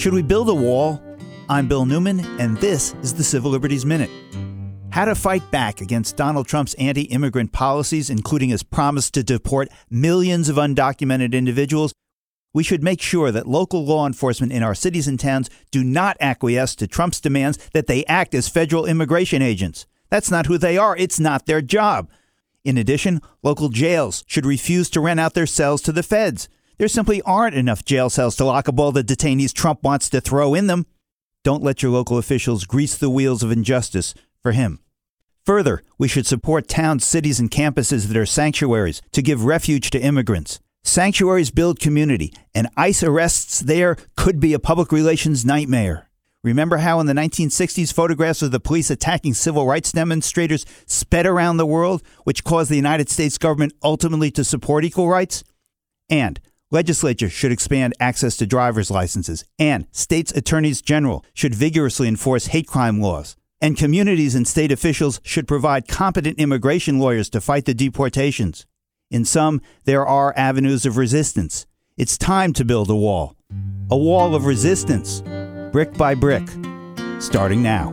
Should we build a wall? I'm Bill Newman, and this is the Civil Liberties Minute. How to fight back against Donald Trump's anti immigrant policies, including his promise to deport millions of undocumented individuals. We should make sure that local law enforcement in our cities and towns do not acquiesce to Trump's demands that they act as federal immigration agents. That's not who they are, it's not their job. In addition, local jails should refuse to rent out their cells to the feds. There simply aren't enough jail cells to lock up all the detainees Trump wants to throw in them. Don't let your local officials grease the wheels of injustice for him. Further, we should support towns, cities, and campuses that are sanctuaries to give refuge to immigrants. Sanctuaries build community, and ICE arrests there could be a public relations nightmare. Remember how in the 1960s photographs of the police attacking civil rights demonstrators sped around the world, which caused the United States government ultimately to support equal rights? And legislatures should expand access to driver's licenses, and states' attorneys general should vigorously enforce hate crime laws. And communities and state officials should provide competent immigration lawyers to fight the deportations. In sum, there are avenues of resistance. It's time to build a wall. A wall of resistance, brick by brick, starting now.